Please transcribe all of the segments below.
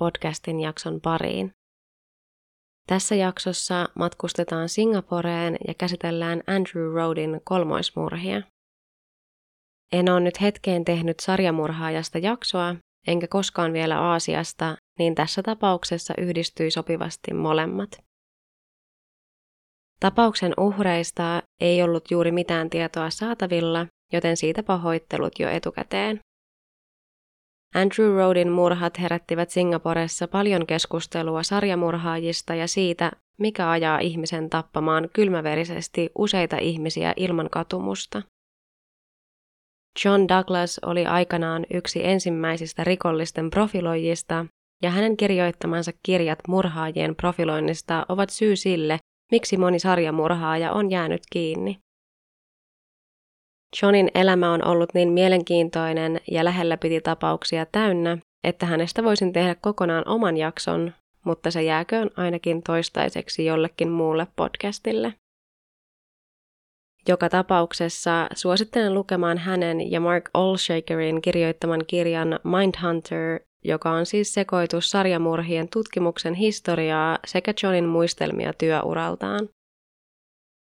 podcastin jakson pariin. Tässä jaksossa matkustetaan Singaporeen ja käsitellään Andrew Roadin kolmoismurhia. En ole nyt hetkeen tehnyt sarjamurhaajasta jaksoa, enkä koskaan vielä Aasiasta, niin tässä tapauksessa yhdistyi sopivasti molemmat. Tapauksen uhreista ei ollut juuri mitään tietoa saatavilla, joten siitä pahoittelut jo etukäteen. Andrew Roadin murhat herättivät Singaporessa paljon keskustelua sarjamurhaajista ja siitä, mikä ajaa ihmisen tappamaan kylmäverisesti useita ihmisiä ilman katumusta. John Douglas oli aikanaan yksi ensimmäisistä rikollisten profiloijista, ja hänen kirjoittamansa kirjat murhaajien profiloinnista ovat syy sille, miksi moni sarjamurhaaja on jäänyt kiinni. Johnin elämä on ollut niin mielenkiintoinen ja lähellä piti tapauksia täynnä, että hänestä voisin tehdä kokonaan oman jakson, mutta se jääköön ainakin toistaiseksi jollekin muulle podcastille. Joka tapauksessa suosittelen lukemaan hänen ja Mark Olshakerin kirjoittaman kirjan Mindhunter, joka on siis sekoitus sarjamurhien tutkimuksen historiaa sekä Johnin muistelmia työuraltaan.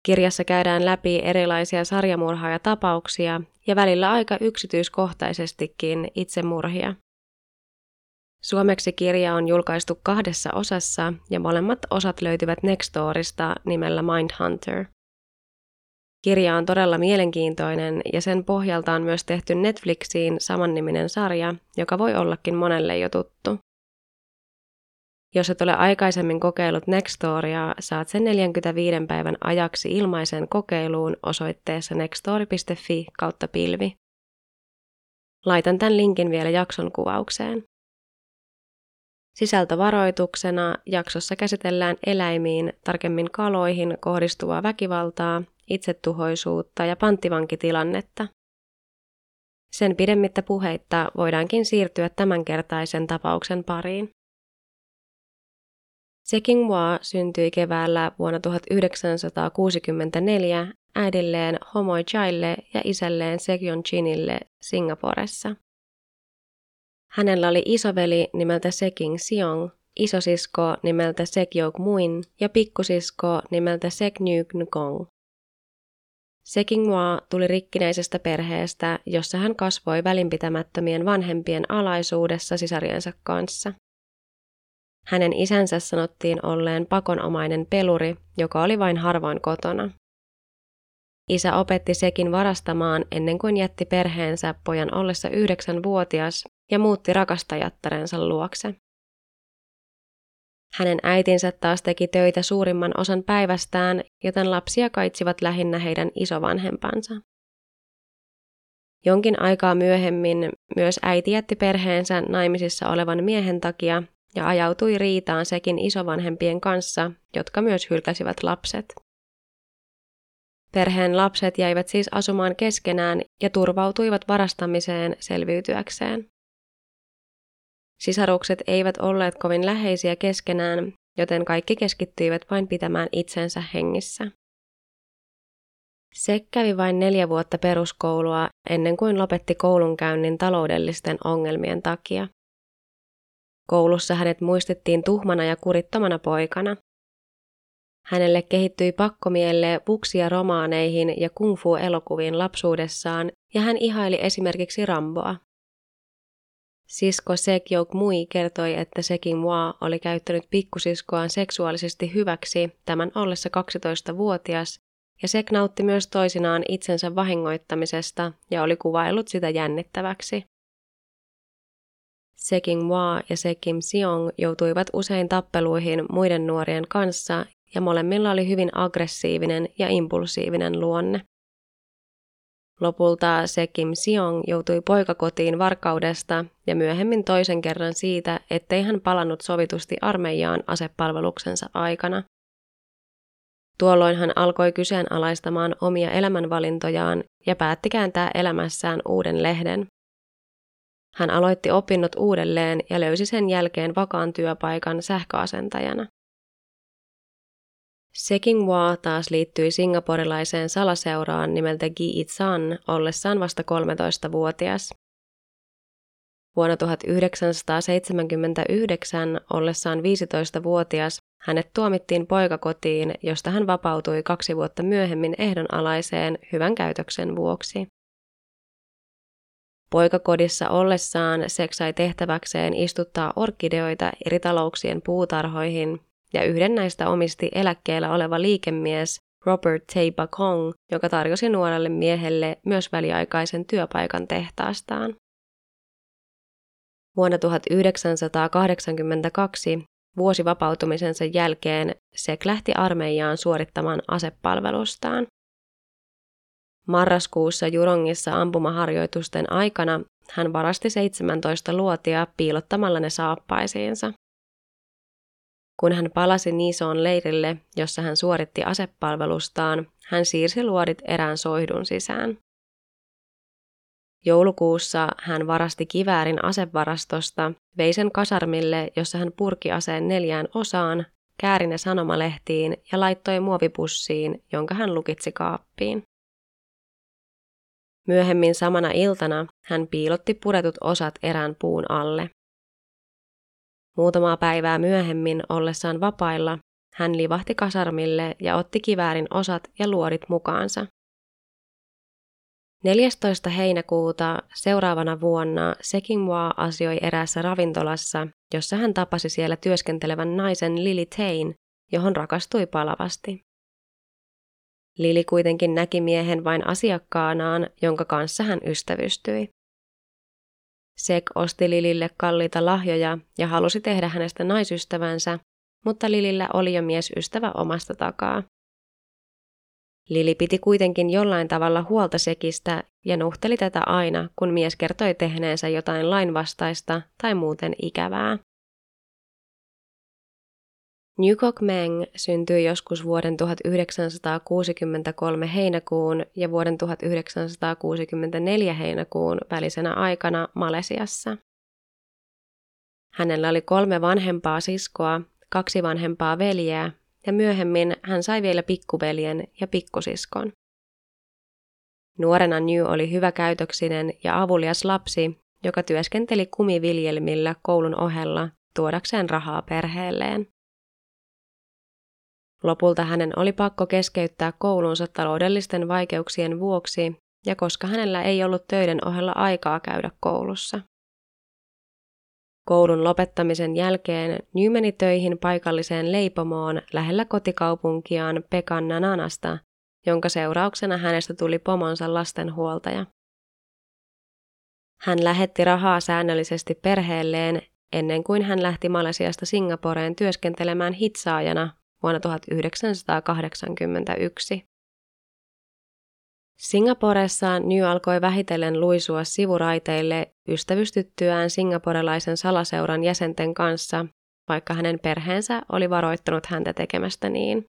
Kirjassa käydään läpi erilaisia sarjamurhaajatapauksia ja välillä aika yksityiskohtaisestikin itsemurhia. Suomeksi kirja on julkaistu kahdessa osassa ja molemmat osat löytyvät Nextorista nimellä Mindhunter. Kirja on todella mielenkiintoinen ja sen pohjalta on myös tehty Netflixiin samanniminen sarja, joka voi ollakin monelle jo tuttu. Jos et ole aikaisemmin kokeillut Nextoria, saat sen 45 päivän ajaksi ilmaisen kokeiluun osoitteessa nextori.fi kautta pilvi. Laitan tämän linkin vielä jakson kuvaukseen. Sisältövaroituksena jaksossa käsitellään eläimiin, tarkemmin kaloihin, kohdistuvaa väkivaltaa, itsetuhoisuutta ja panttivankitilannetta. Sen pidemmittä puheitta voidaankin siirtyä tämänkertaisen tapauksen pariin. Hua syntyi keväällä vuonna 1964 äidilleen Homoi Chaille ja isälleen Sekyon Chinille Singaporessa. Hänellä oli isoveli nimeltä Seking Siong, isosisko nimeltä Sekyok Muin ja pikkusisko nimeltä Seknyk Nkong. Sekingwa tuli rikkinäisestä perheestä, jossa hän kasvoi välinpitämättömien vanhempien alaisuudessa sisariensa kanssa. Hänen isänsä sanottiin olleen pakonomainen peluri, joka oli vain harvoin kotona. Isä opetti sekin varastamaan ennen kuin jätti perheensä pojan ollessa yhdeksänvuotias ja muutti rakastajattarensa luokse. Hänen äitinsä taas teki töitä suurimman osan päivästään, joten lapsia kaitsivat lähinnä heidän isovanhempansa. Jonkin aikaa myöhemmin myös äiti jätti perheensä naimisissa olevan miehen takia ja ajautui riitaan sekin isovanhempien kanssa, jotka myös hylkäsivät lapset. Perheen lapset jäivät siis asumaan keskenään ja turvautuivat varastamiseen selviytyäkseen. Sisarukset eivät olleet kovin läheisiä keskenään, joten kaikki keskittyivät vain pitämään itsensä hengissä. Se kävi vain neljä vuotta peruskoulua ennen kuin lopetti koulunkäynnin taloudellisten ongelmien takia. Koulussa hänet muistettiin tuhmana ja kurittomana poikana. Hänelle kehittyi pakkomielle buksia romaaneihin ja kung fu-elokuviin lapsuudessaan, ja hän ihaili esimerkiksi Ramboa. Sisko Sekyok Mui kertoi, että Sekin Mua oli käyttänyt pikkusiskoaan seksuaalisesti hyväksi tämän ollessa 12-vuotias, ja Sek nautti myös toisinaan itsensä vahingoittamisesta ja oli kuvaillut sitä jännittäväksi. Seking Hua ja Sekim Siong joutuivat usein tappeluihin muiden nuorien kanssa ja molemmilla oli hyvin aggressiivinen ja impulsiivinen luonne. Lopulta Sekim Siong joutui poikakotiin varkaudesta ja myöhemmin toisen kerran siitä, ettei hän palannut sovitusti armeijaan asepalveluksensa aikana. Tuolloin hän alkoi kyseenalaistamaan omia elämänvalintojaan ja päätti kääntää elämässään uuden lehden. Hän aloitti opinnot uudelleen ja löysi sen jälkeen vakaan työpaikan sähköasentajana. Sekinghua taas liittyi singaporilaiseen salaseuraan nimeltä Gi San ollessaan vasta 13-vuotias. Vuonna 1979 ollessaan 15-vuotias hänet tuomittiin poikakotiin, josta hän vapautui kaksi vuotta myöhemmin ehdonalaiseen hyvän käytöksen vuoksi. Poikakodissa ollessaan Sek sai tehtäväkseen istuttaa orkideoita eri talouksien puutarhoihin, ja yhden näistä omisti eläkkeellä oleva liikemies Robert T. Bakong, joka tarjosi nuorelle miehelle myös väliaikaisen työpaikan tehtaastaan. Vuonna 1982, vuosi vapautumisensa jälkeen, Sek lähti armeijaan suorittamaan asepalvelustaan. Marraskuussa Jurongissa ampumaharjoitusten aikana hän varasti 17 luotia piilottamalla ne saappaisiinsa. Kun hän palasi Niisoon leirille, jossa hän suoritti asepalvelustaan, hän siirsi luodit erään soihdun sisään. Joulukuussa hän varasti kiväärin asevarastosta, vei sen kasarmille, jossa hän purki aseen neljään osaan, kääri ne sanomalehtiin ja laittoi muovipussiin, jonka hän lukitsi kaappiin. Myöhemmin samana iltana hän piilotti puretut osat erään puun alle. Muutamaa päivää myöhemmin ollessaan vapailla, hän livahti kasarmille ja otti kiväärin osat ja luodit mukaansa. 14. heinäkuuta seuraavana vuonna Sekingwa asioi eräässä ravintolassa, jossa hän tapasi siellä työskentelevän naisen Lily Tain, johon rakastui palavasti. Lili kuitenkin näki miehen vain asiakkaanaan, jonka kanssa hän ystävystyi. Sek osti Lilille kalliita lahjoja ja halusi tehdä hänestä naisystävänsä, mutta Lilillä oli jo miesystävä omasta takaa. Lili piti kuitenkin jollain tavalla huolta Sekistä ja nuhteli tätä aina, kun mies kertoi tehneensä jotain lainvastaista tai muuten ikävää. Newcock Meng syntyi joskus vuoden 1963 heinäkuun ja vuoden 1964 heinäkuun välisenä aikana Malesiassa. Hänellä oli kolme vanhempaa siskoa, kaksi vanhempaa veljeä ja myöhemmin hän sai vielä pikkuveljen ja pikkusiskon. Nuorena New oli hyväkäytöksinen ja avulias lapsi, joka työskenteli kumiviljelmillä koulun ohella tuodakseen rahaa perheelleen. Lopulta hänen oli pakko keskeyttää koulunsa taloudellisten vaikeuksien vuoksi ja koska hänellä ei ollut töiden ohella aikaa käydä koulussa. Koulun lopettamisen jälkeen New meni töihin paikalliseen leipomoon lähellä kotikaupunkiaan Nanasta, jonka seurauksena hänestä tuli pomonsa lastenhuoltaja. Hän lähetti rahaa säännöllisesti perheelleen ennen kuin hän lähti Malesiasta Singaporeen työskentelemään hitsaajana vuonna 1981. Singaporessa New alkoi vähitellen luisua sivuraiteille ystävystyttyään singaporelaisen salaseuran jäsenten kanssa, vaikka hänen perheensä oli varoittanut häntä tekemästä niin.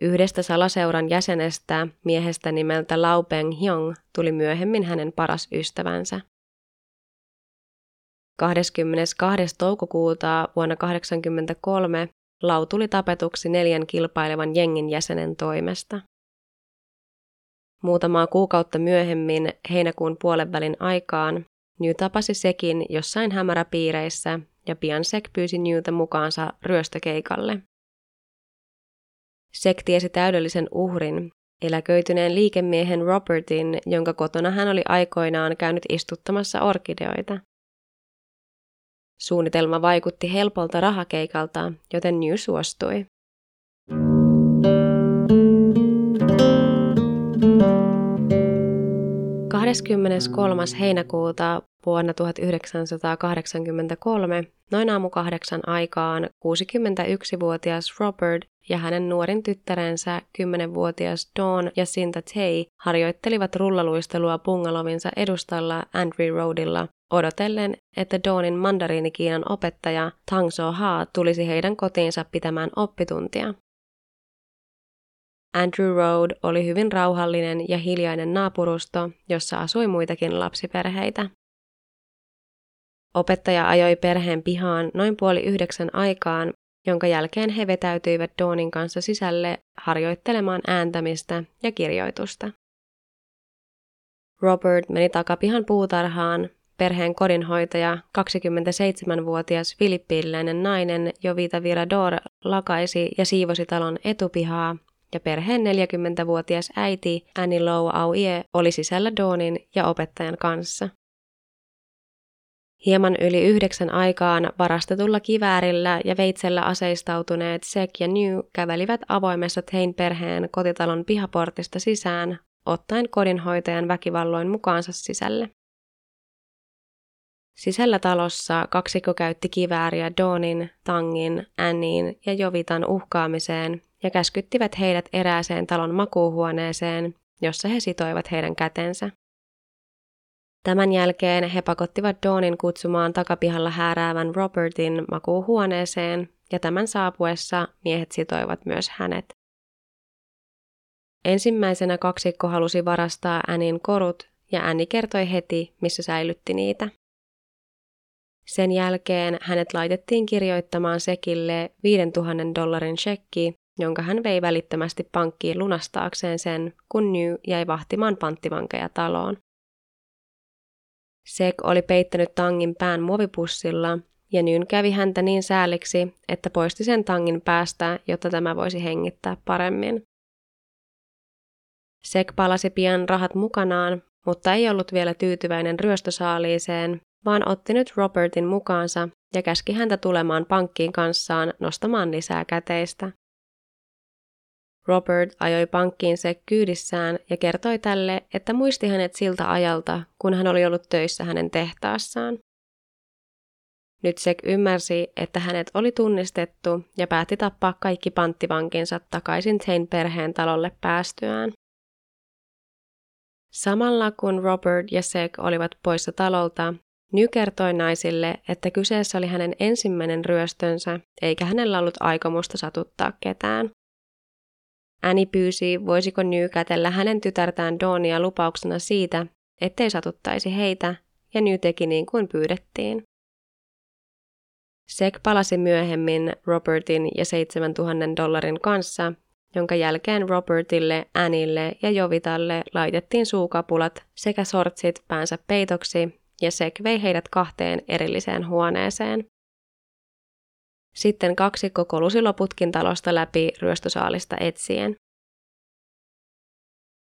Yhdestä salaseuran jäsenestä, miehestä nimeltä Lau Peng Hyong, tuli myöhemmin hänen paras ystävänsä. 22. toukokuuta vuonna 1983 Lau tuli tapetuksi neljän kilpailevan jengin jäsenen toimesta. Muutamaa kuukautta myöhemmin, heinäkuun puolenvälin aikaan, New tapasi Sekin jossain hämäräpiireissä ja pian Sek pyysi Newtä mukaansa ryöstökeikalle. Sek tiesi täydellisen uhrin, eläköityneen liikemiehen Robertin, jonka kotona hän oli aikoinaan käynyt istuttamassa orkideoita. Suunnitelma vaikutti helpolta rahakeikalta, joten New suostui. 23. heinäkuuta vuonna 1983 noin aamu kahdeksan aikaan 61-vuotias Robert ja hänen nuorin tyttärensä 10-vuotias Dawn ja Sinta Tay harjoittelivat rullaluistelua bungalovinsa edustalla Andrew Roadilla odotellen, että Dawnin mandariinikiinan opettaja Tang So Ha tulisi heidän kotiinsa pitämään oppituntia. Andrew Road oli hyvin rauhallinen ja hiljainen naapurusto, jossa asui muitakin lapsiperheitä. Opettaja ajoi perheen pihaan noin puoli yhdeksän aikaan, jonka jälkeen he vetäytyivät Dawnin kanssa sisälle harjoittelemaan ääntämistä ja kirjoitusta. Robert meni takapihan puutarhaan, perheen kodinhoitaja, 27-vuotias filippiiniläinen nainen Jovita Virador lakaisi ja siivosi talon etupihaa, ja perheen 40-vuotias äiti Annie Lou Auie oli sisällä Doonin ja opettajan kanssa. Hieman yli yhdeksän aikaan varastetulla kiväärillä ja veitsellä aseistautuneet Sek ja New kävelivät avoimessa Tein perheen kotitalon pihaportista sisään, ottaen kodinhoitajan väkivalloin mukaansa sisälle. Sisällä talossa kaksikko käytti kivääriä Doonin, Tangin, Annin ja Jovitan uhkaamiseen ja käskyttivät heidät erääseen talon makuuhuoneeseen, jossa he sitoivat heidän kätensä. Tämän jälkeen he pakottivat Dawnin kutsumaan takapihalla hääräävän Robertin makuuhuoneeseen, ja tämän saapuessa miehet sitoivat myös hänet. Ensimmäisenä kaksikko halusi varastaa Annin korut, ja Anni kertoi heti, missä säilytti niitä. Sen jälkeen hänet laitettiin kirjoittamaan Sekille 5000 dollarin shekki, jonka hän vei välittömästi pankkiin lunastaakseen sen, kun New jäi vahtimaan panttivankeja taloon. Sek oli peittänyt tangin pään muovipussilla, ja Nyn kävi häntä niin sääliksi, että poisti sen tangin päästä, jotta tämä voisi hengittää paremmin. Sek palasi pian rahat mukanaan, mutta ei ollut vielä tyytyväinen ryöstösaaliiseen, vaan otti nyt Robertin mukaansa ja käski häntä tulemaan pankkiin kanssaan nostamaan lisää käteistä. Robert ajoi pankkiin se kyydissään ja kertoi tälle, että muisti hänet siltä ajalta, kun hän oli ollut töissä hänen tehtaassaan. Nyt Sek ymmärsi, että hänet oli tunnistettu ja päätti tappaa kaikki panttivankinsa takaisin Tain perheen talolle päästyään. Samalla kun Robert ja Sek olivat poissa talolta, Ny kertoi naisille, että kyseessä oli hänen ensimmäinen ryöstönsä, eikä hänellä ollut aikomusta satuttaa ketään. Äni pyysi, voisiko New kätellä hänen tytärtään Dawnia lupauksena siitä, ettei satuttaisi heitä, ja New teki niin kuin pyydettiin. Sek palasi myöhemmin Robertin ja 7000 dollarin kanssa, jonka jälkeen Robertille, Anille ja Jovitalle laitettiin suukapulat sekä sortsit päänsä peitoksi, ja Sek vei heidät kahteen erilliseen huoneeseen. Sitten kaksikko kolusi loputkin talosta läpi ryöstösaalista etsien.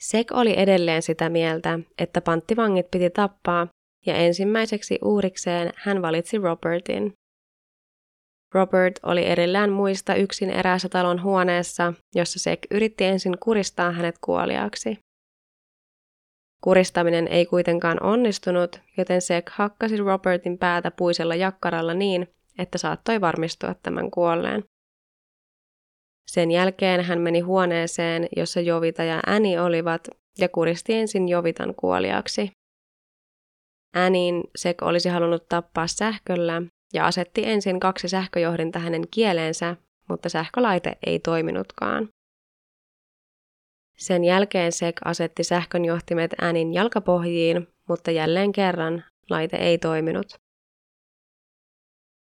Sek oli edelleen sitä mieltä, että panttivangit piti tappaa, ja ensimmäiseksi uurikseen hän valitsi Robertin. Robert oli erillään muista yksin eräässä talon huoneessa, jossa Sek yritti ensin kuristaa hänet kuoliaaksi. Kuristaminen ei kuitenkaan onnistunut, joten Sek hakkasi Robertin päätä puisella jakkaralla niin, että saattoi varmistua tämän kuolleen. Sen jälkeen hän meni huoneeseen, jossa Jovita ja Äni olivat, ja kuristi ensin Jovitan kuoliaksi. Änin Sek olisi halunnut tappaa sähköllä ja asetti ensin kaksi sähköjohdinta hänen kieleensä, mutta sähkölaite ei toiminutkaan. Sen jälkeen Sek asetti sähkönjohtimet Änin jalkapohjiin, mutta jälleen kerran laite ei toiminut.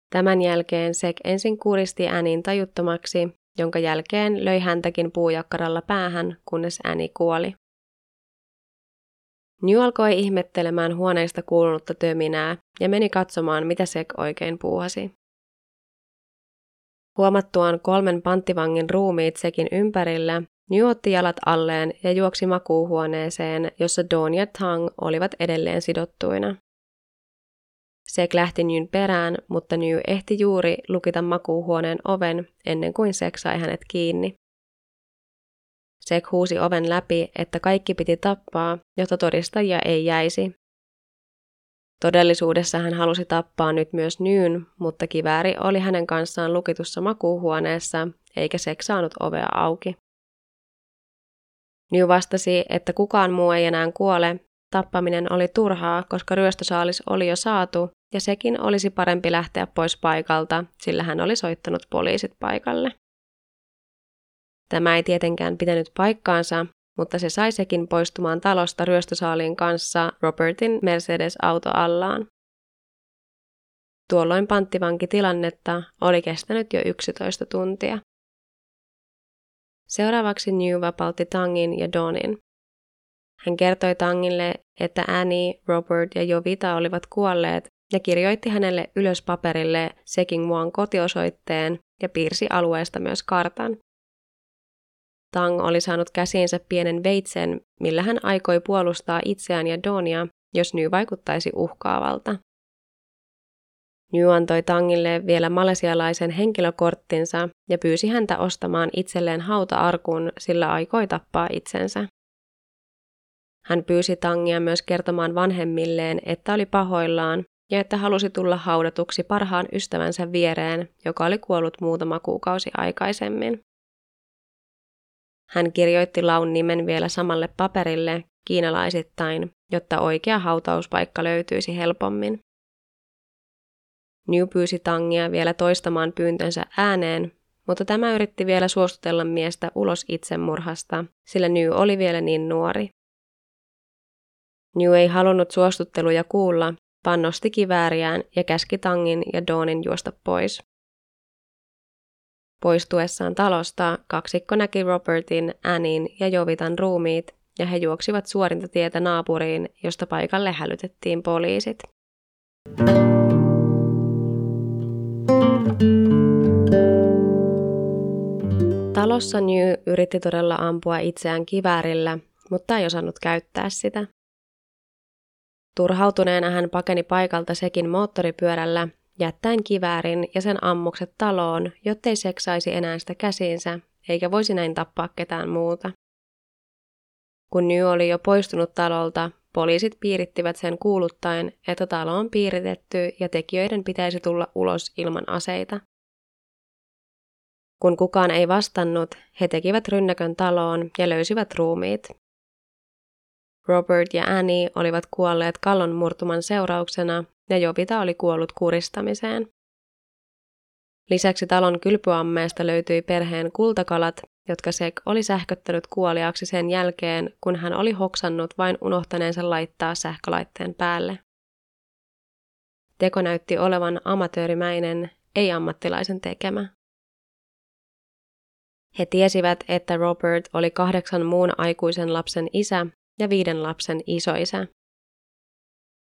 Tämän jälkeen Sek ensin kuristi Änin tajuttomaksi, jonka jälkeen löi häntäkin puujakkaralla päähän, kunnes Äni kuoli. New alkoi ihmettelemään huoneista kuulunutta töminää ja meni katsomaan, mitä Sek oikein puuhasi. Huomattuaan kolmen panttivangin ruumiit Sekin ympärillä, New otti jalat alleen ja juoksi makuuhuoneeseen, jossa Dawn ja Tang olivat edelleen sidottuina. Sek lähti Nyn perään, mutta Ny ehti juuri lukita makuuhuoneen oven ennen kuin Sek sai hänet kiinni. Sek huusi oven läpi, että kaikki piti tappaa, jotta todistajia ei jäisi. Todellisuudessa hän halusi tappaa nyt myös Nyyn, mutta kivääri oli hänen kanssaan lukitussa makuuhuoneessa, eikä Sek saanut ovea auki. New vastasi, että kukaan muu ei enää kuole, tappaminen oli turhaa, koska ryöstösaalis oli jo saatu ja sekin olisi parempi lähteä pois paikalta, sillä hän oli soittanut poliisit paikalle. Tämä ei tietenkään pitänyt paikkaansa, mutta se sai sekin poistumaan talosta ryöstösaalin kanssa Robertin Mercedes-auto allaan. Tuolloin panttivankitilannetta oli kestänyt jo 11 tuntia. Seuraavaksi New vapautti Tangin ja Donin. Hän kertoi Tangille, että Annie, Robert ja Jovita olivat kuolleet ja kirjoitti hänelle ylös paperille Seking Muan kotiosoitteen ja piirsi alueesta myös kartan. Tang oli saanut käsiinsä pienen veitsen, millä hän aikoi puolustaa itseään ja Donia, jos Ny vaikuttaisi uhkaavalta. New antoi Tangille vielä malesialaisen henkilökorttinsa ja pyysi häntä ostamaan itselleen hauta-arkun, sillä aikoi tappaa itsensä. Hän pyysi Tangia myös kertomaan vanhemmilleen, että oli pahoillaan ja että halusi tulla haudatuksi parhaan ystävänsä viereen, joka oli kuollut muutama kuukausi aikaisemmin. Hän kirjoitti laun nimen vielä samalle paperille kiinalaisittain, jotta oikea hautauspaikka löytyisi helpommin. New pyysi Tangia vielä toistamaan pyyntönsä ääneen, mutta tämä yritti vielä suostutella miestä ulos itsemurhasta, sillä New oli vielä niin nuori. New ei halunnut suostutteluja kuulla, vaan nosti kivääriään ja käski Tangin ja Dawnin juosta pois. Poistuessaan talosta kaksikko näki Robertin, Annin ja Jovitan ruumiit ja he juoksivat suorinta tietä naapuriin, josta paikalle hälytettiin poliisit. Talossa New yritti todella ampua itseään kiväärillä, mutta ei osannut käyttää sitä. Turhautuneena hän pakeni paikalta sekin moottoripyörällä, jättäen kiväärin ja sen ammukset taloon, jottei seksaisi enää sitä käsiinsä, eikä voisi näin tappaa ketään muuta. Kun New oli jo poistunut talolta, poliisit piirittivät sen kuuluttaen, että talo on piiritetty ja tekijöiden pitäisi tulla ulos ilman aseita. Kun kukaan ei vastannut, he tekivät rynnäkön taloon ja löysivät ruumiit. Robert ja Annie olivat kuolleet kallon murtuman seurauksena ja Jovita oli kuollut kuristamiseen. Lisäksi talon kylpyammeesta löytyi perheen kultakalat, jotka Sek oli sähköttänyt kuoliaksi sen jälkeen, kun hän oli hoksannut vain unohtaneensa laittaa sähkölaitteen päälle. Teko näytti olevan amatöörimäinen, ei ammattilaisen tekemä. He tiesivät, että Robert oli kahdeksan muun aikuisen lapsen isä ja viiden lapsen isoisä.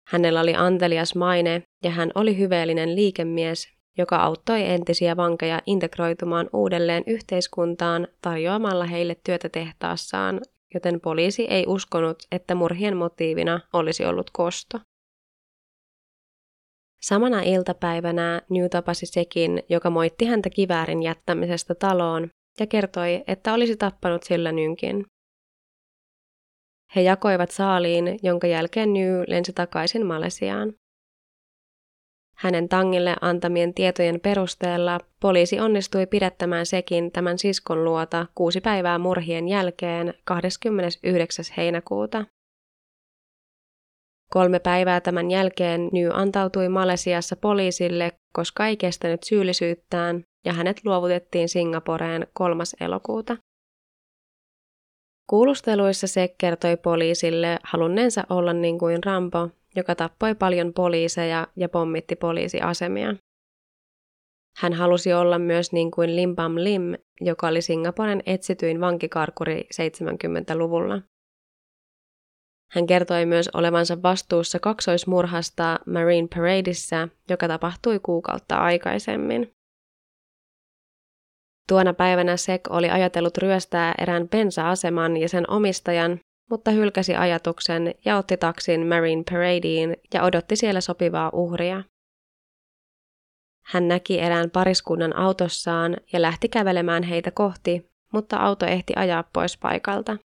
Hänellä oli antelias maine ja hän oli hyveellinen liikemies, joka auttoi entisiä vankeja integroitumaan uudelleen yhteiskuntaan tarjoamalla heille työtä tehtaassaan, joten poliisi ei uskonut, että murhien motiivina olisi ollut kosto. Samana iltapäivänä New tapasi sekin, joka moitti häntä kiväärin jättämisestä taloon ja kertoi, että olisi tappanut sillä nynkin. He jakoivat saaliin, jonka jälkeen New lensi takaisin Malesiaan. Hänen tangille antamien tietojen perusteella poliisi onnistui pidättämään sekin tämän siskon luota kuusi päivää murhien jälkeen 29. heinäkuuta. Kolme päivää tämän jälkeen Ny antautui Malesiassa poliisille, koska ei kestänyt syyllisyyttään, ja hänet luovutettiin Singaporeen 3. elokuuta. Kuulusteluissa se kertoi poliisille halunneensa olla niin kuin Rambo, joka tappoi paljon poliiseja ja pommitti poliisiasemia. Hän halusi olla myös niin kuin Lim Pam Lim, joka oli Singaporen etsityin vankikarkuri 70-luvulla. Hän kertoi myös olevansa vastuussa kaksoismurhasta Marine Paradeissa, joka tapahtui kuukautta aikaisemmin. Tuona päivänä Sek oli ajatellut ryöstää erään bensa-aseman ja sen omistajan, mutta hylkäsi ajatuksen ja otti taksin Marine Paradeen ja odotti siellä sopivaa uhria. Hän näki erään pariskunnan autossaan ja lähti kävelemään heitä kohti, mutta auto ehti ajaa pois paikalta.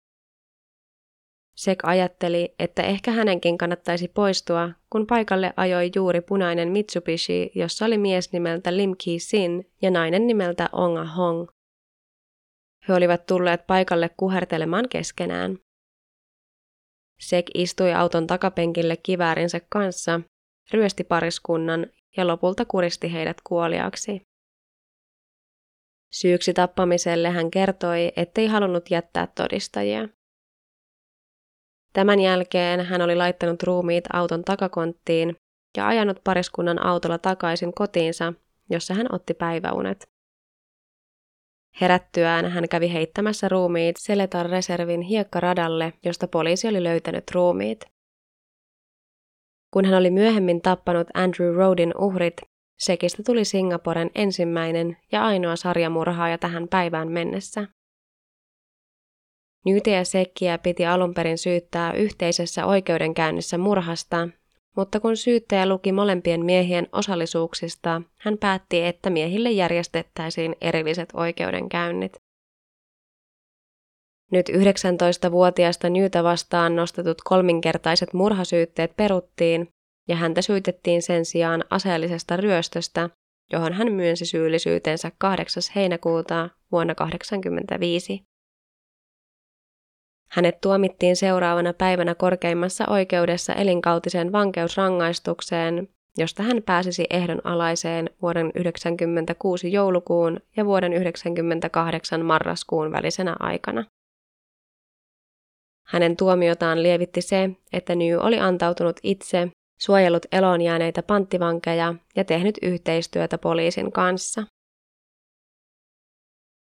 Sek ajatteli, että ehkä hänenkin kannattaisi poistua, kun paikalle ajoi juuri punainen Mitsubishi, jossa oli mies nimeltä Lim Ki Sin ja nainen nimeltä Onga Hong. He olivat tulleet paikalle kuhertelemaan keskenään. Sek istui auton takapenkille kiväärinsä kanssa, ryösti pariskunnan ja lopulta kuristi heidät kuoliaksi. Syyksi tappamiselle hän kertoi, ettei halunnut jättää todistajia. Tämän jälkeen hän oli laittanut ruumiit auton takakonttiin ja ajanut pariskunnan autolla takaisin kotiinsa, jossa hän otti päiväunet. Herättyään hän kävi heittämässä ruumiit Seletar reservin hiekkaradalle, josta poliisi oli löytänyt ruumiit. Kun hän oli myöhemmin tappanut Andrew Rodin uhrit, Sekistä tuli Singaporen ensimmäinen ja ainoa sarjamurhaaja tähän päivään mennessä. Nyyte ja Sekkiä piti alun perin syyttää yhteisessä oikeudenkäynnissä murhasta, mutta kun syyttäjä luki molempien miehien osallisuuksista, hän päätti, että miehille järjestettäisiin erilliset oikeudenkäynnit. Nyt 19-vuotiaasta Nyytä vastaan nostetut kolminkertaiset murhasyytteet peruttiin, ja häntä syytettiin sen sijaan aseellisesta ryöstöstä, johon hän myönsi syyllisyytensä 8. heinäkuuta vuonna 1985. Hänet tuomittiin seuraavana päivänä korkeimmassa oikeudessa elinkautiseen vankeusrangaistukseen, josta hän pääsisi ehdonalaiseen vuoden 1996 joulukuun ja vuoden 1998 marraskuun välisenä aikana. Hänen tuomiotaan lievitti se, että New oli antautunut itse, suojellut eloon jääneitä panttivankeja ja tehnyt yhteistyötä poliisin kanssa.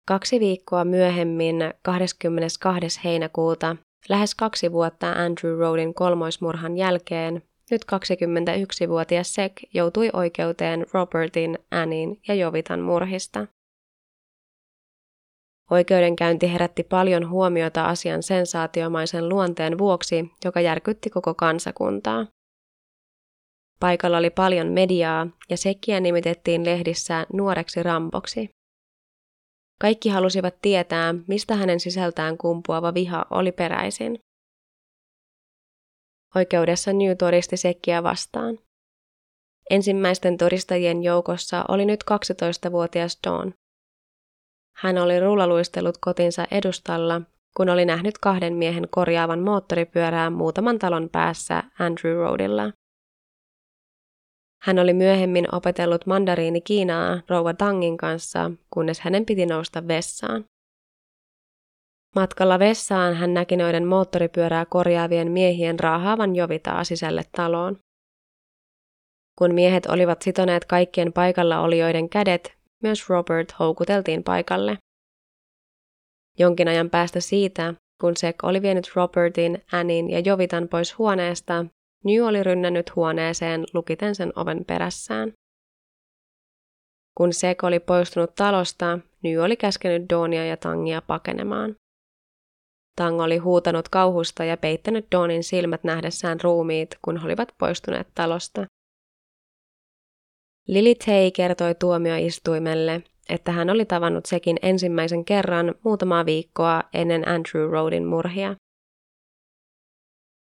Kaksi viikkoa myöhemmin, 22. heinäkuuta, lähes kaksi vuotta Andrew Rodin kolmoismurhan jälkeen, nyt 21-vuotias Sek joutui oikeuteen Robertin, Annin ja Jovitan murhista. Oikeudenkäynti herätti paljon huomiota asian sensaatiomaisen luonteen vuoksi, joka järkytti koko kansakuntaa. Paikalla oli paljon mediaa ja Sekkiä nimitettiin lehdissä nuoreksi rampoksi. Kaikki halusivat tietää, mistä hänen sisältään kumpuava viha oli peräisin. Oikeudessa New todisti Sekkiä vastaan. Ensimmäisten todistajien joukossa oli nyt 12-vuotias Dawn. Hän oli rullaluistellut kotinsa edustalla, kun oli nähnyt kahden miehen korjaavan moottoripyörää muutaman talon päässä Andrew Roadilla. Hän oli myöhemmin opetellut mandariini Kiinaa rouva Tangin kanssa, kunnes hänen piti nousta vessaan. Matkalla vessaan hän näki noiden moottoripyörää korjaavien miehien raahaavan jovitaa sisälle taloon. Kun miehet olivat sitoneet kaikkien paikalla olijoiden kädet, myös Robert houkuteltiin paikalle. Jonkin ajan päästä siitä, kun Sek oli vienyt Robertin, Annin ja Jovitan pois huoneesta, New oli rynnännyt huoneeseen lukiten sen oven perässään. Kun Sek oli poistunut talosta, New oli käskenyt Dawnia ja Tangia pakenemaan. Tang oli huutanut kauhusta ja peittänyt Dawnin silmät nähdessään ruumiit, kun he olivat poistuneet talosta. Lily Tay kertoi tuomioistuimelle, että hän oli tavannut Sekin ensimmäisen kerran muutamaa viikkoa ennen Andrew Rodin murhia.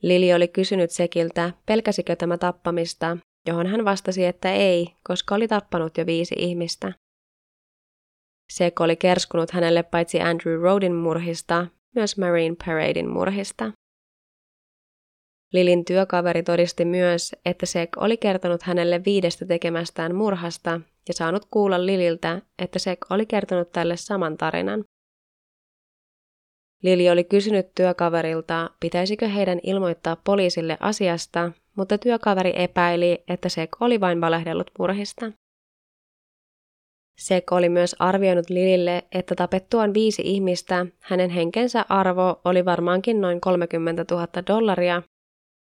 Lili oli kysynyt Sekiltä, pelkäsikö tämä tappamista, johon hän vastasi, että ei, koska oli tappanut jo viisi ihmistä. Sek oli kerskunut hänelle paitsi Andrew Rodin murhista, myös Marine Paradein murhista. Lilin työkaveri todisti myös, että Sek oli kertonut hänelle viidestä tekemästään murhasta ja saanut kuulla Lililtä, että Sek oli kertonut tälle saman tarinan. Lili oli kysynyt työkaverilta, pitäisikö heidän ilmoittaa poliisille asiasta, mutta työkaveri epäili, että Sek oli vain valehdellut murhista. Sek oli myös arvioinut Lilille, että tapettuaan viisi ihmistä hänen henkensä arvo oli varmaankin noin 30 000 dollaria,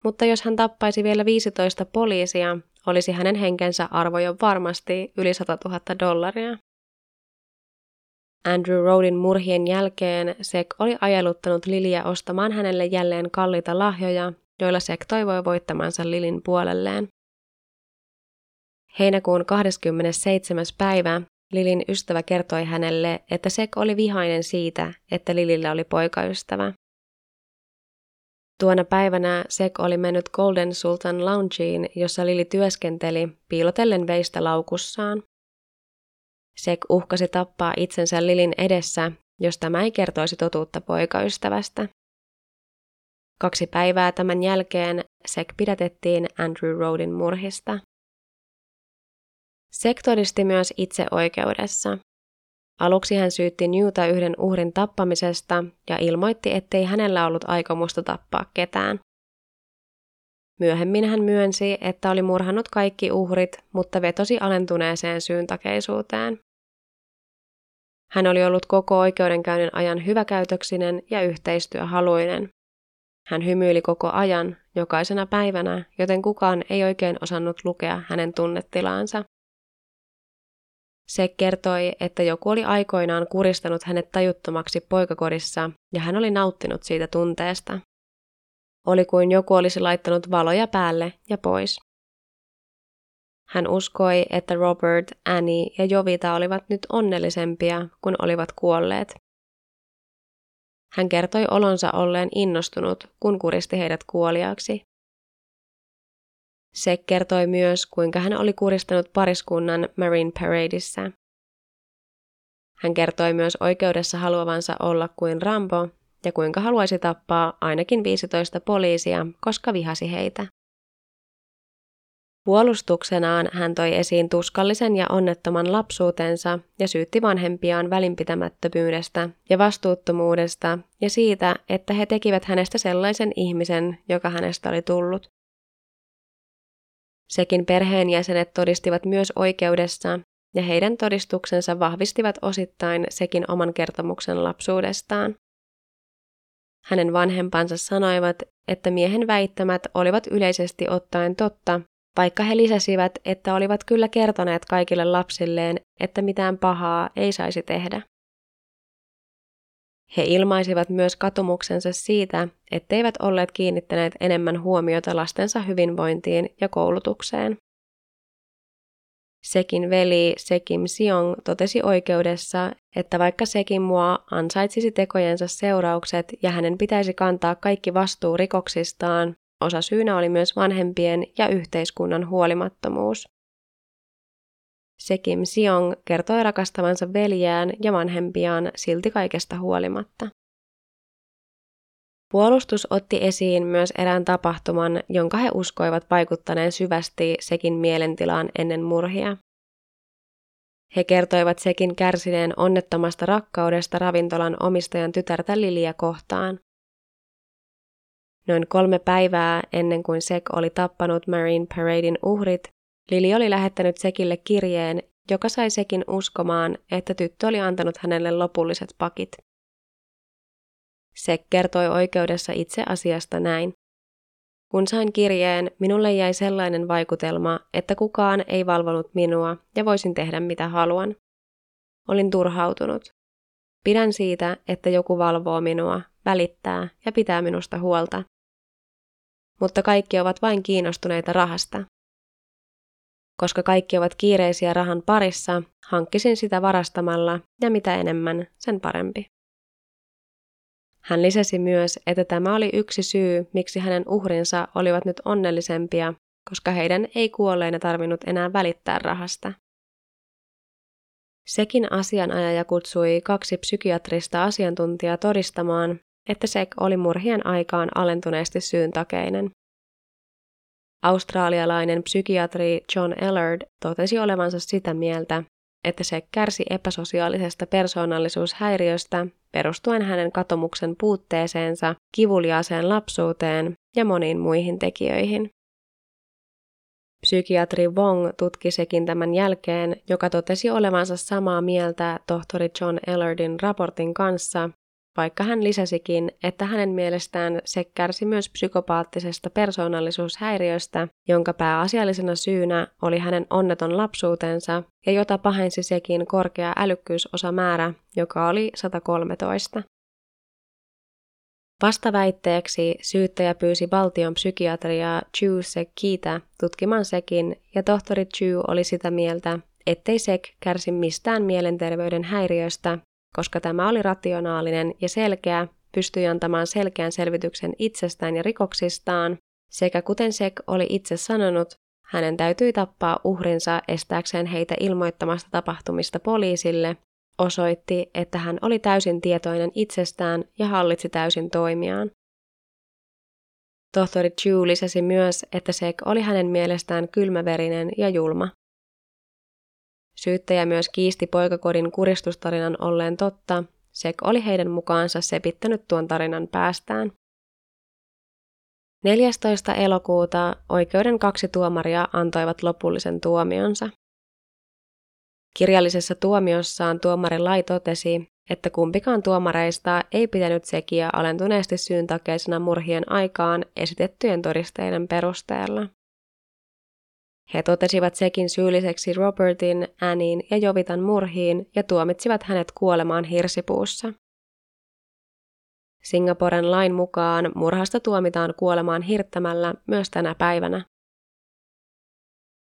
mutta jos hän tappaisi vielä 15 poliisia, olisi hänen henkensä arvo jo varmasti yli 100 000 dollaria. Andrew Rodin murhien jälkeen Sek oli ajeluttanut Liliä ostamaan hänelle jälleen kalliita lahjoja, joilla Sek toivoi voittamansa Lilin puolelleen. Heinäkuun 27. päivä Lilin ystävä kertoi hänelle, että Sek oli vihainen siitä, että Lilillä oli poikaystävä. Tuona päivänä Sek oli mennyt Golden Sultan Loungeen, jossa Lili työskenteli, piilotellen veistä laukussaan. Sek uhkasi tappaa itsensä Lilin edessä, jos tämä ei kertoisi totuutta poikaystävästä. Kaksi päivää tämän jälkeen Sek pidätettiin Andrew Rodin murhista. Sek todisti myös itse oikeudessa. Aluksi hän syytti Newta yhden uhrin tappamisesta ja ilmoitti, ettei hänellä ollut aikomusta tappaa ketään. Myöhemmin hän myönsi, että oli murhannut kaikki uhrit, mutta vetosi alentuneeseen syyntakeisuuteen. Hän oli ollut koko oikeudenkäynnin ajan hyväkäytöksinen ja yhteistyöhaluinen. Hän hymyili koko ajan, jokaisena päivänä, joten kukaan ei oikein osannut lukea hänen tunnetilaansa. Se kertoi, että joku oli aikoinaan kuristanut hänet tajuttomaksi poikakodissa ja hän oli nauttinut siitä tunteesta. Oli kuin joku olisi laittanut valoja päälle ja pois. Hän uskoi, että Robert, Annie ja Jovita olivat nyt onnellisempia, kun olivat kuolleet. Hän kertoi olonsa olleen innostunut, kun kuristi heidät kuoliaaksi. Se kertoi myös, kuinka hän oli kuristanut pariskunnan Marine Paradeissa. Hän kertoi myös oikeudessa haluavansa olla kuin Rambo ja kuinka haluaisi tappaa ainakin 15 poliisia, koska vihasi heitä. Puolustuksenaan hän toi esiin tuskallisen ja onnettoman lapsuutensa ja syytti vanhempiaan välinpitämättömyydestä ja vastuuttomuudesta ja siitä, että he tekivät hänestä sellaisen ihmisen, joka hänestä oli tullut. Sekin perheenjäsenet todistivat myös oikeudessa, ja heidän todistuksensa vahvistivat osittain sekin oman kertomuksen lapsuudestaan. Hänen vanhempansa sanoivat, että miehen väittämät olivat yleisesti ottaen totta, vaikka he lisäsivät, että olivat kyllä kertoneet kaikille lapsilleen, että mitään pahaa ei saisi tehdä. He ilmaisivat myös katumuksensa siitä, etteivät olleet kiinnittäneet enemmän huomiota lastensa hyvinvointiin ja koulutukseen. Sekin veli Sekim Siong totesi oikeudessa, että vaikka Sekin mua ansaitsisi tekojensa seuraukset ja hänen pitäisi kantaa kaikki vastuu rikoksistaan, osa syynä oli myös vanhempien ja yhteiskunnan huolimattomuus. Sekim Siong kertoi rakastavansa veljään ja vanhempiaan silti kaikesta huolimatta. Puolustus otti esiin myös erään tapahtuman, jonka he uskoivat vaikuttaneen syvästi sekin mielentilaan ennen murhia. He kertoivat sekin kärsineen onnettomasta rakkaudesta ravintolan omistajan tytärtä Liliä kohtaan. Noin kolme päivää ennen kuin Sek oli tappanut Marine Paradein uhrit, Lili oli lähettänyt Sekille kirjeen, joka sai Sekin uskomaan, että tyttö oli antanut hänelle lopulliset pakit. Sek kertoi oikeudessa itse asiasta näin. Kun sain kirjeen, minulle jäi sellainen vaikutelma, että kukaan ei valvonut minua ja voisin tehdä mitä haluan. Olin turhautunut. Pidän siitä, että joku valvoo minua, välittää ja pitää minusta huolta. Mutta kaikki ovat vain kiinnostuneita rahasta. Koska kaikki ovat kiireisiä rahan parissa, hankkisin sitä varastamalla ja mitä enemmän, sen parempi. Hän lisäsi myös, että tämä oli yksi syy, miksi hänen uhrinsa olivat nyt onnellisempia, koska heidän ei kuolleina tarvinnut enää välittää rahasta. Sekin asianajaja kutsui kaksi psykiatrista asiantuntijaa todistamaan, että Sek oli murhien aikaan alentuneesti syyntakeinen. Australialainen psykiatri John Ellard totesi olevansa sitä mieltä, että se kärsi epäsosiaalisesta persoonallisuushäiriöstä perustuen hänen katomuksen puutteeseensa, kivuliaaseen lapsuuteen ja moniin muihin tekijöihin. Psykiatri Wong tutki sekin tämän jälkeen, joka totesi olevansa samaa mieltä tohtori John Ellardin raportin kanssa vaikka hän lisäsikin, että hänen mielestään se kärsi myös psykopaattisesta persoonallisuushäiriöstä, jonka pääasiallisena syynä oli hänen onneton lapsuutensa ja jota pahensi sekin korkea älykkyysosamäärä, joka oli 113. Vastaväitteeksi syyttäjä pyysi valtion psykiatria Chu Sekita tutkimaan sekin, ja tohtori Chu oli sitä mieltä, ettei Sek kärsi mistään mielenterveyden häiriöstä, koska tämä oli rationaalinen ja selkeä, pystyi antamaan selkeän selvityksen itsestään ja rikoksistaan, sekä kuten Sek oli itse sanonut, hänen täytyi tappaa uhrinsa estääkseen heitä ilmoittamasta tapahtumista poliisille, osoitti, että hän oli täysin tietoinen itsestään ja hallitsi täysin toimiaan. Tohtori Chu lisäsi myös, että Sek oli hänen mielestään kylmäverinen ja julma. Syyttäjä myös kiisti poikakodin kuristustarinan olleen totta, Sek oli heidän mukaansa sepittänyt tuon tarinan päästään. 14. elokuuta oikeuden kaksi tuomaria antoivat lopullisen tuomionsa. Kirjallisessa tuomiossaan tuomari Lai totesi, että kumpikaan tuomareista ei pitänyt sekiä alentuneesti syyntakeisena murhien aikaan esitettyjen todisteiden perusteella. He totesivat sekin syylliseksi Robertin, Annin ja Jovitan murhiin ja tuomitsivat hänet kuolemaan hirsipuussa. Singaporen lain mukaan murhasta tuomitaan kuolemaan hirttämällä myös tänä päivänä.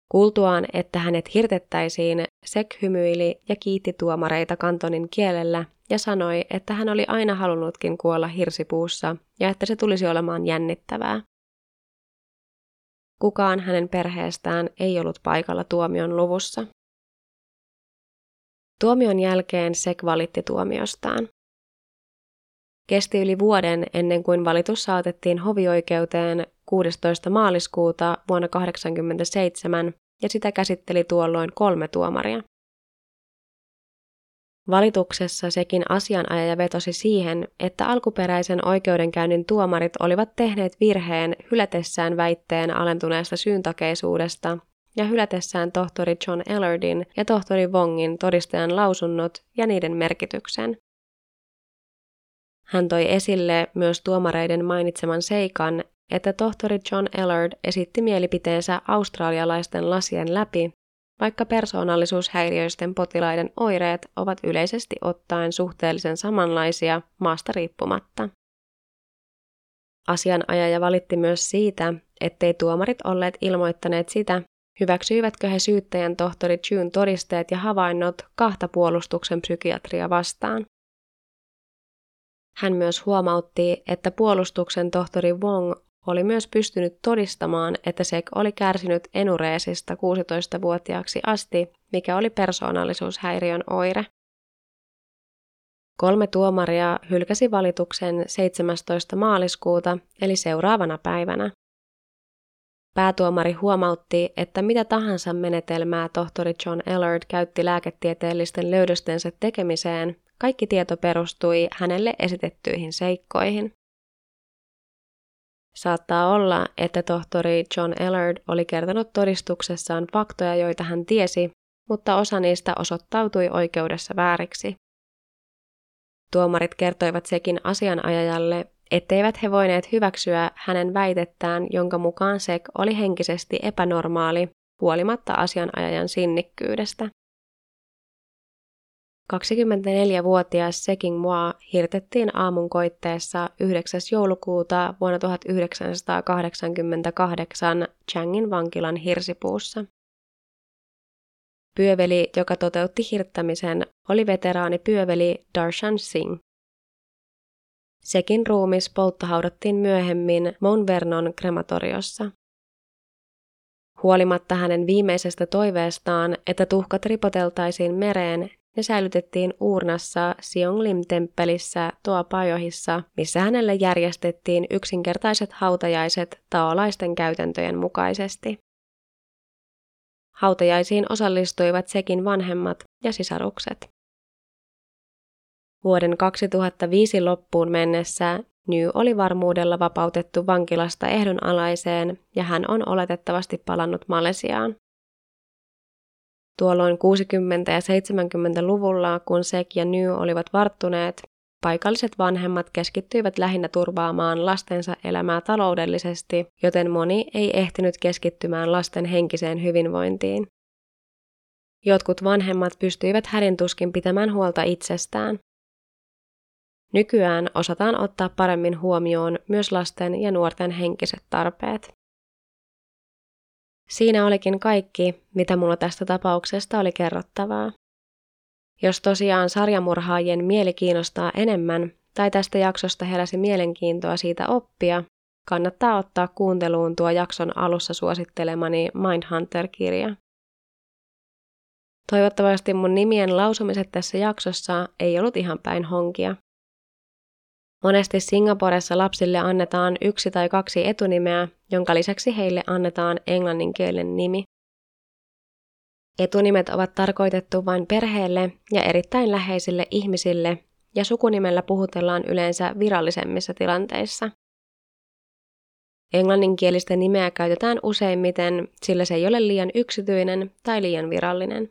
Kuultuaan, että hänet hirtettäisiin, Sek hymyili ja kiitti tuomareita kantonin kielellä ja sanoi, että hän oli aina halunnutkin kuolla hirsipuussa ja että se tulisi olemaan jännittävää. Kukaan hänen perheestään ei ollut paikalla tuomion luvussa. Tuomion jälkeen Sek valitti tuomiostaan. Kesti yli vuoden ennen kuin valitus saatettiin hovioikeuteen 16. maaliskuuta vuonna 1987 ja sitä käsitteli tuolloin kolme tuomaria. Valituksessa sekin asianajaja vetosi siihen, että alkuperäisen oikeudenkäynnin tuomarit olivat tehneet virheen hylätessään väitteen alentuneesta syyntakeisuudesta ja hylätessään tohtori John Ellardin ja tohtori Wongin todistajan lausunnot ja niiden merkityksen. Hän toi esille myös tuomareiden mainitseman seikan, että tohtori John Ellard esitti mielipiteensä australialaisten lasien läpi, vaikka persoonallisuushäiriöisten potilaiden oireet ovat yleisesti ottaen suhteellisen samanlaisia maasta riippumatta. Asianajaja valitti myös siitä, ettei tuomarit olleet ilmoittaneet sitä, hyväksyivätkö he syyttäjän tohtori June todisteet ja havainnot kahta puolustuksen psykiatria vastaan. Hän myös huomautti, että puolustuksen tohtori Wong oli myös pystynyt todistamaan, että Sek oli kärsinyt enureesista 16-vuotiaaksi asti, mikä oli persoonallisuushäiriön oire. Kolme tuomaria hylkäsi valituksen 17. maaliskuuta, eli seuraavana päivänä. Päätuomari huomautti, että mitä tahansa menetelmää tohtori John Ellard käytti lääketieteellisten löydöstensä tekemiseen, kaikki tieto perustui hänelle esitettyihin seikkoihin. Saattaa olla, että tohtori John Ellard oli kertonut todistuksessaan faktoja, joita hän tiesi, mutta osa niistä osoittautui oikeudessa vääriksi. Tuomarit kertoivat sekin asianajajalle, etteivät he voineet hyväksyä hänen väitettään, jonka mukaan Sek oli henkisesti epänormaali, huolimatta asianajajan sinnikkyydestä. 24-vuotias Seking Moa hirtettiin aamun koitteessa 9. joulukuuta vuonna 1988 Changin vankilan hirsipuussa. Pyöveli, joka toteutti hirttämisen, oli veteraani pyöveli Darshan Singh. Sekin ruumis polttohaudattiin myöhemmin Mount Vernon krematoriossa. Huolimatta hänen viimeisestä toiveestaan, että tuhkat ripoteltaisiin mereen, ne säilytettiin uurnassa Sionglim-temppelissä Toapajohissa, missä hänelle järjestettiin yksinkertaiset hautajaiset taolaisten käytäntöjen mukaisesti. Hautajaisiin osallistuivat sekin vanhemmat ja sisarukset. Vuoden 2005 loppuun mennessä New oli varmuudella vapautettu vankilasta ehdonalaiseen ja hän on oletettavasti palannut Malesiaan. Tuolloin 60- ja 70-luvulla, kun Sek ja New olivat varttuneet, paikalliset vanhemmat keskittyivät lähinnä turvaamaan lastensa elämää taloudellisesti, joten moni ei ehtinyt keskittymään lasten henkiseen hyvinvointiin. Jotkut vanhemmat pystyivät hädintuskin pitämään huolta itsestään. Nykyään osataan ottaa paremmin huomioon myös lasten ja nuorten henkiset tarpeet. Siinä olikin kaikki, mitä mulla tästä tapauksesta oli kerrottavaa. Jos tosiaan sarjamurhaajien mieli kiinnostaa enemmän tai tästä jaksosta heräsi mielenkiintoa siitä oppia, kannattaa ottaa kuunteluun tuo jakson alussa suosittelemani Mindhunter-kirja. Toivottavasti mun nimien lausumiset tässä jaksossa ei ollut ihan päin honkia. Monesti Singaporessa lapsille annetaan yksi tai kaksi etunimeä, jonka lisäksi heille annetaan englanninkielinen nimi. Etunimet ovat tarkoitettu vain perheelle ja erittäin läheisille ihmisille, ja sukunimellä puhutellaan yleensä virallisemmissa tilanteissa. Englanninkielistä nimeä käytetään useimmiten, sillä se ei ole liian yksityinen tai liian virallinen.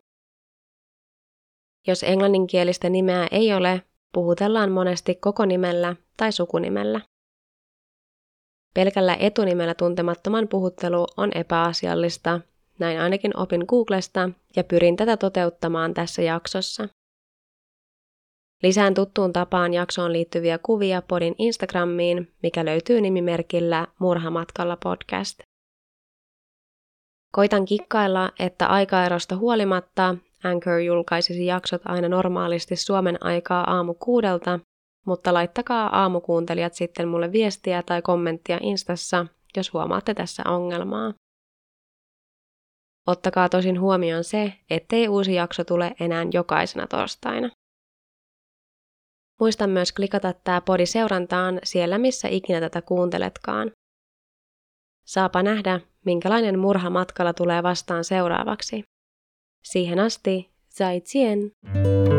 Jos englanninkielistä nimeä ei ole, puhutellaan monesti koko nimellä tai sukunimellä. Pelkällä etunimellä tuntemattoman puhuttelu on epäasiallista, näin ainakin opin Googlesta ja pyrin tätä toteuttamaan tässä jaksossa. Lisään tuttuun tapaan jaksoon liittyviä kuvia podin Instagramiin, mikä löytyy nimimerkillä Murhamatkalla podcast. Koitan kikkailla, että aikaerosta huolimatta Anchor julkaisisi jaksot aina normaalisti Suomen aikaa aamu kuudelta, mutta laittakaa aamukuuntelijat sitten mulle viestiä tai kommenttia Instassa, jos huomaatte tässä ongelmaa. Ottakaa tosin huomioon se, ettei uusi jakso tule enää jokaisena torstaina. Muista myös klikata tämä podi seurantaan siellä, missä ikinä tätä kuunteletkaan. Saapa nähdä, minkälainen murha matkalla tulee vastaan seuraavaksi. Siihen asti, 再见。